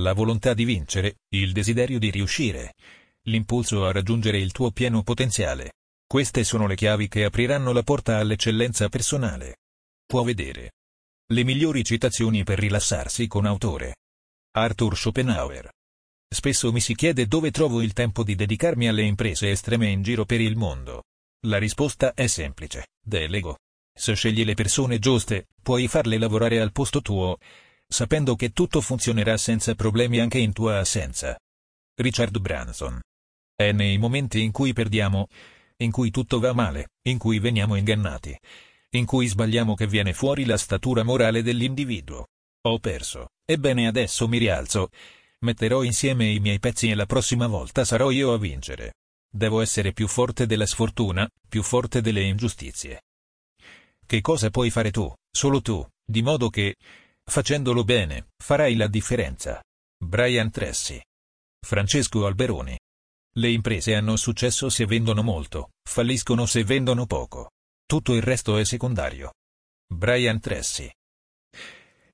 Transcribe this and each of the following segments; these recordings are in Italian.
La volontà di vincere, il desiderio di riuscire, l'impulso a raggiungere il tuo pieno potenziale. Queste sono le chiavi che apriranno la porta all'eccellenza personale. Può vedere. Le migliori citazioni per rilassarsi con autore. Arthur Schopenhauer. Spesso mi si chiede dove trovo il tempo di dedicarmi alle imprese estreme in giro per il mondo. La risposta è semplice. Delego. Se scegli le persone giuste, puoi farle lavorare al posto tuo, sapendo che tutto funzionerà senza problemi anche in tua assenza. Richard Branson. È nei momenti in cui perdiamo, in cui tutto va male, in cui veniamo ingannati, in cui sbagliamo che viene fuori la statura morale dell'individuo. Ho perso, ebbene adesso mi rialzo, metterò insieme i miei pezzi e la prossima volta sarò io a vincere. Devo essere più forte della sfortuna, più forte delle ingiustizie. Che cosa puoi fare tu, solo tu, di modo che, facendolo bene, farai la differenza. Brian Tracy. Francesco Alberoni. Le imprese hanno successo se vendono molto, falliscono se vendono poco. Tutto il resto è secondario. Brian Tracy.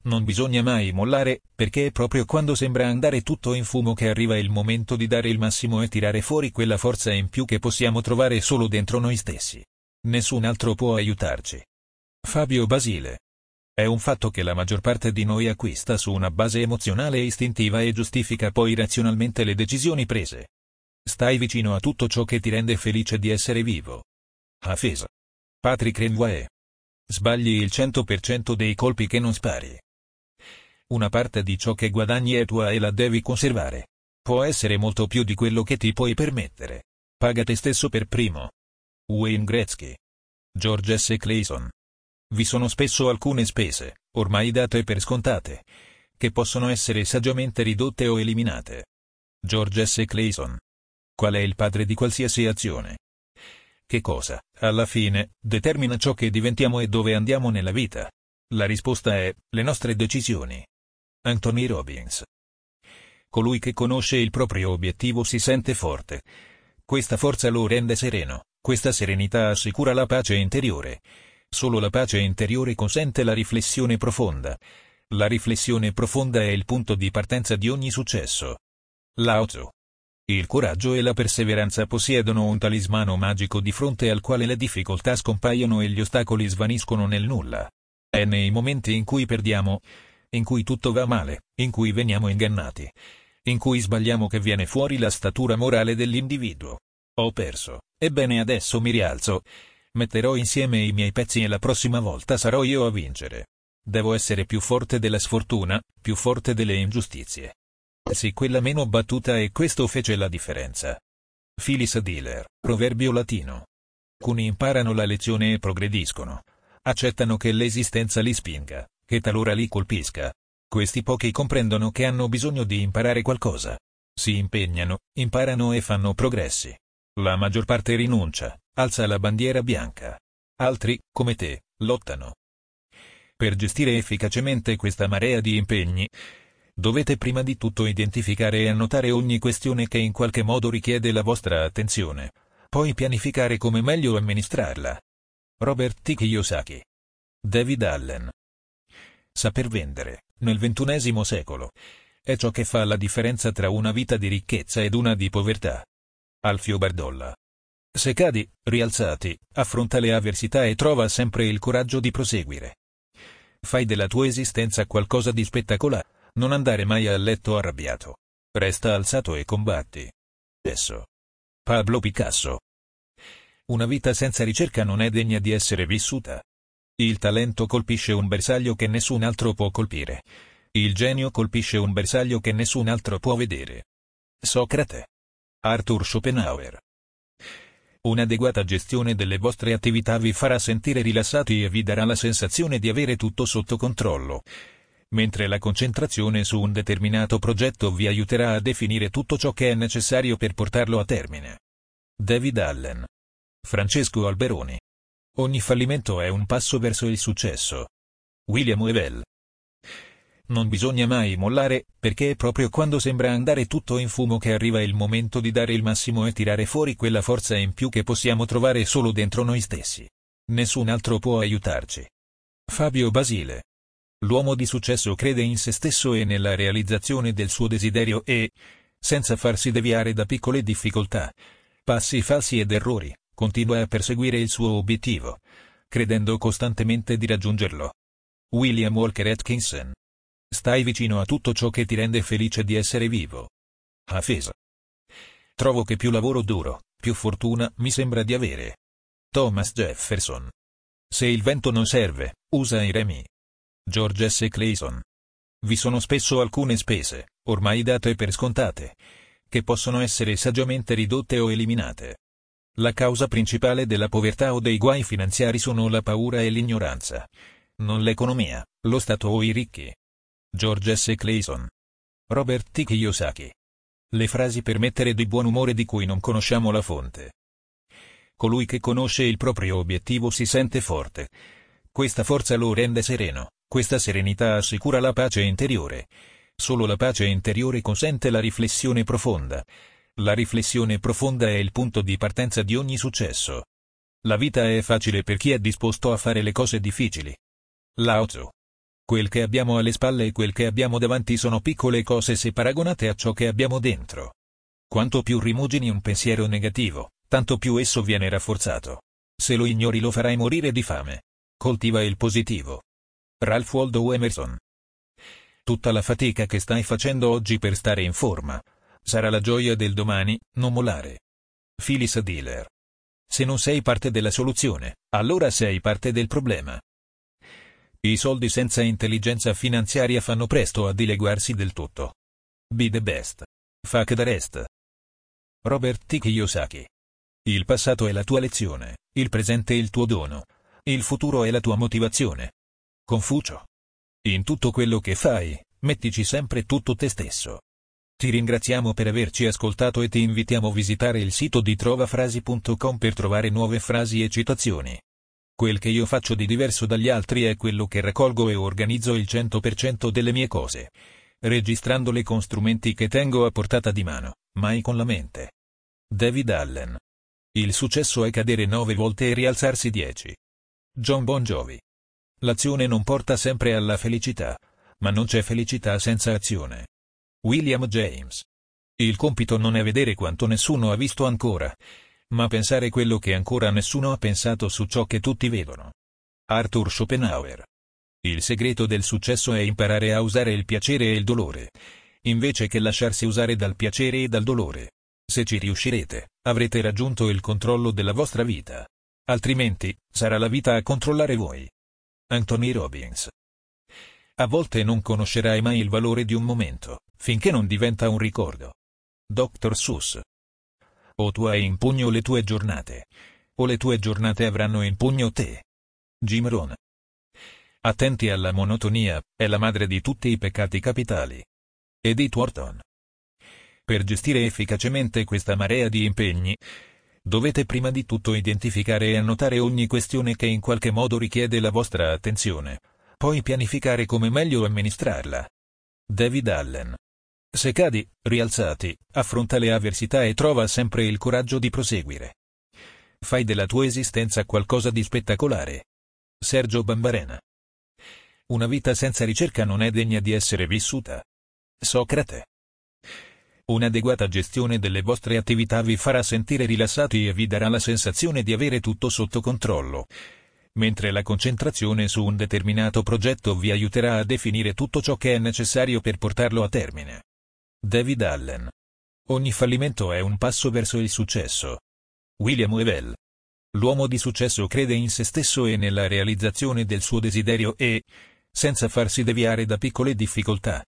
Non bisogna mai mollare, perché è proprio quando sembra andare tutto in fumo che arriva il momento di dare il massimo e tirare fuori quella forza in più che possiamo trovare solo dentro noi stessi. Nessun altro può aiutarci. Fabio Basile. È un fatto che la maggior parte di noi acquista su una base emozionale e istintiva e giustifica poi razionalmente le decisioni prese. Stai vicino a tutto ciò che ti rende felice di essere vivo. Hafez. Patrick Renvoie. Sbagli il 100% dei colpi che non spari. Una parte di ciò che guadagni è tua e la devi conservare. Può essere molto più di quello che ti puoi permettere. Paga te stesso per primo. Wayne Gretzky. George S. Clayson. Vi sono spesso alcune spese, ormai date per scontate, che possono essere saggiamente ridotte o eliminate. George S. Clayson. Qual è il padre di qualsiasi azione? Che cosa, alla fine, determina ciò che diventiamo e dove andiamo nella vita? La risposta è, le nostre decisioni. Anthony Robbins. Colui che conosce il proprio obiettivo si sente forte. Questa forza lo rende sereno, questa serenità assicura la pace interiore. Solo la pace interiore consente la riflessione profonda. La riflessione profonda è il punto di partenza di ogni successo. Lao Tzu. Il coraggio e la perseveranza possiedono un talismano magico di fronte al quale le difficoltà scompaiono e gli ostacoli svaniscono nel nulla. È nei momenti in cui perdiamo, in cui tutto va male, in cui veniamo ingannati, in cui sbagliamo che viene fuori la statura morale dell'individuo. Ho perso, ebbene adesso mi rialzo, metterò insieme i miei pezzi e la prossima volta sarò io a vincere. Devo essere più forte della sfortuna, più forte delle ingiustizie. Sì, quella meno battuta e questo fece la differenza. Phyllis Diller, proverbio latino. Alcuni imparano la lezione e progrediscono. Accettano che l'esistenza li spinga, che talora li colpisca. Questi pochi comprendono che hanno bisogno di imparare qualcosa. Si impegnano, imparano e fanno progressi. La maggior parte rinuncia, alza la bandiera bianca. Altri, come te, lottano. Per gestire efficacemente questa marea di impegni, Dovete prima di tutto identificare e annotare ogni questione che in qualche modo richiede la vostra attenzione, poi pianificare come meglio amministrarla. Robert T. Kiyosaki. David Allen. Saper vendere, nel ventunesimo secolo, è ciò che fa la differenza tra una vita di ricchezza ed una di povertà. Alfio Bardolla. Se cadi, rialzati, affronta le avversità e trova sempre il coraggio di proseguire. Fai della tua esistenza qualcosa di spettacolare. Non andare mai a letto arrabbiato. Resta alzato e combatti. Esso. Pablo Picasso. Una vita senza ricerca non è degna di essere vissuta. Il talento colpisce un bersaglio che nessun altro può colpire. Il genio colpisce un bersaglio che nessun altro può vedere. Socrate. Arthur Schopenhauer. Un'adeguata gestione delle vostre attività vi farà sentire rilassati e vi darà la sensazione di avere tutto sotto controllo mentre la concentrazione su un determinato progetto vi aiuterà a definire tutto ciò che è necessario per portarlo a termine. David Allen. Francesco Alberoni. Ogni fallimento è un passo verso il successo. William Wevell. Non bisogna mai mollare, perché è proprio quando sembra andare tutto in fumo che arriva il momento di dare il massimo e tirare fuori quella forza in più che possiamo trovare solo dentro noi stessi. Nessun altro può aiutarci. Fabio Basile. L'uomo di successo crede in se stesso e nella realizzazione del suo desiderio e, senza farsi deviare da piccole difficoltà, passi falsi ed errori, continua a perseguire il suo obiettivo, credendo costantemente di raggiungerlo. William Walker Atkinson. Stai vicino a tutto ciò che ti rende felice di essere vivo. Hafez. Trovo che più lavoro duro, più fortuna mi sembra di avere. Thomas Jefferson. Se il vento non serve, usa i remi. George S. Clayson. Vi sono spesso alcune spese, ormai date per scontate, che possono essere saggiamente ridotte o eliminate. La causa principale della povertà o dei guai finanziari sono la paura e l'ignoranza. Non l'economia, lo Stato o i ricchi. George S. Clayson. Robert T. Kiyosaki. Le frasi per mettere di buon umore di cui non conosciamo la fonte. Colui che conosce il proprio obiettivo si sente forte. Questa forza lo rende sereno. Questa serenità assicura la pace interiore. Solo la pace interiore consente la riflessione profonda. La riflessione profonda è il punto di partenza di ogni successo. La vita è facile per chi è disposto a fare le cose difficili. Lao Tzu. Quel che abbiamo alle spalle e quel che abbiamo davanti sono piccole cose se paragonate a ciò che abbiamo dentro. Quanto più rimugini un pensiero negativo, tanto più esso viene rafforzato. Se lo ignori lo farai morire di fame. Coltiva il positivo. Ralph Waldo Emerson. Tutta la fatica che stai facendo oggi per stare in forma. Sarà la gioia del domani, non molare. Phyllis Diller. Se non sei parte della soluzione, allora sei parte del problema. I soldi senza intelligenza finanziaria fanno presto a dileguarsi del tutto. Be the best. Fuck the rest. Robert T. Kiyosaki. Il passato è la tua lezione, il presente è il tuo dono, il futuro è la tua motivazione. Confucio. In tutto quello che fai, mettici sempre tutto te stesso. Ti ringraziamo per averci ascoltato e ti invitiamo a visitare il sito di trovafrasi.com per trovare nuove frasi e citazioni. Quel che io faccio di diverso dagli altri è quello che raccolgo e organizzo il 100% delle mie cose, registrandole con strumenti che tengo a portata di mano, mai con la mente. David Allen. Il successo è cadere nove volte e rialzarsi dieci. John Bon Jovi. L'azione non porta sempre alla felicità, ma non c'è felicità senza azione. William James. Il compito non è vedere quanto nessuno ha visto ancora, ma pensare quello che ancora nessuno ha pensato su ciò che tutti vedono. Arthur Schopenhauer. Il segreto del successo è imparare a usare il piacere e il dolore, invece che lasciarsi usare dal piacere e dal dolore. Se ci riuscirete, avrete raggiunto il controllo della vostra vita. Altrimenti, sarà la vita a controllare voi. Anthony Robbins. A volte non conoscerai mai il valore di un momento, finché non diventa un ricordo. Dr. Seuss. O tu hai in pugno le tue giornate, o le tue giornate avranno in pugno te. Jim Rohn. Attenti alla monotonia, è la madre di tutti i peccati capitali. Edith Wharton. Per gestire efficacemente questa marea di impegni, Dovete prima di tutto identificare e annotare ogni questione che in qualche modo richiede la vostra attenzione, poi pianificare come meglio amministrarla. David Allen. Se cadi, rialzati, affronta le avversità e trova sempre il coraggio di proseguire. Fai della tua esistenza qualcosa di spettacolare. Sergio Bambarena. Una vita senza ricerca non è degna di essere vissuta. Socrate. Un'adeguata gestione delle vostre attività vi farà sentire rilassati e vi darà la sensazione di avere tutto sotto controllo, mentre la concentrazione su un determinato progetto vi aiuterà a definire tutto ciò che è necessario per portarlo a termine. David Allen. Ogni fallimento è un passo verso il successo. William Wevell. L'uomo di successo crede in se stesso e nella realizzazione del suo desiderio e, senza farsi deviare da piccole difficoltà,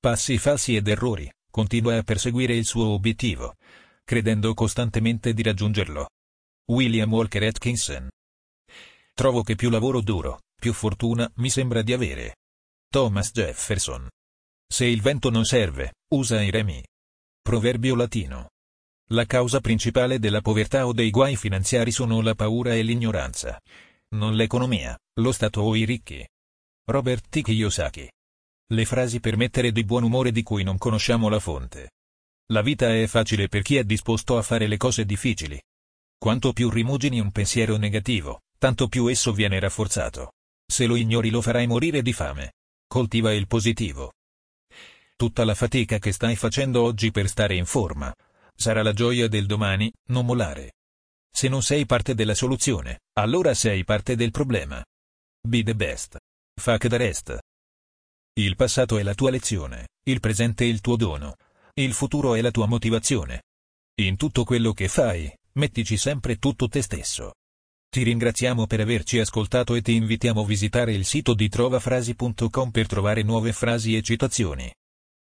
passi falsi ed errori, continua a perseguire il suo obiettivo, credendo costantemente di raggiungerlo. William Walker Atkinson. Trovo che più lavoro duro, più fortuna mi sembra di avere. Thomas Jefferson. Se il vento non serve, usa i remi. Proverbio latino. La causa principale della povertà o dei guai finanziari sono la paura e l'ignoranza. Non l'economia, lo Stato o i ricchi. Robert T. Kiyosaki. Le frasi per mettere di buon umore di cui non conosciamo la fonte. La vita è facile per chi è disposto a fare le cose difficili. Quanto più rimugini un pensiero negativo, tanto più esso viene rafforzato. Se lo ignori lo farai morire di fame. Coltiva il positivo. Tutta la fatica che stai facendo oggi per stare in forma sarà la gioia del domani, non molare. Se non sei parte della soluzione, allora sei parte del problema. Be the best. Fuck the rest. Il passato è la tua lezione, il presente è il tuo dono, il futuro è la tua motivazione. In tutto quello che fai, mettici sempre tutto te stesso. Ti ringraziamo per averci ascoltato e ti invitiamo a visitare il sito di trovafrasi.com per trovare nuove frasi e citazioni.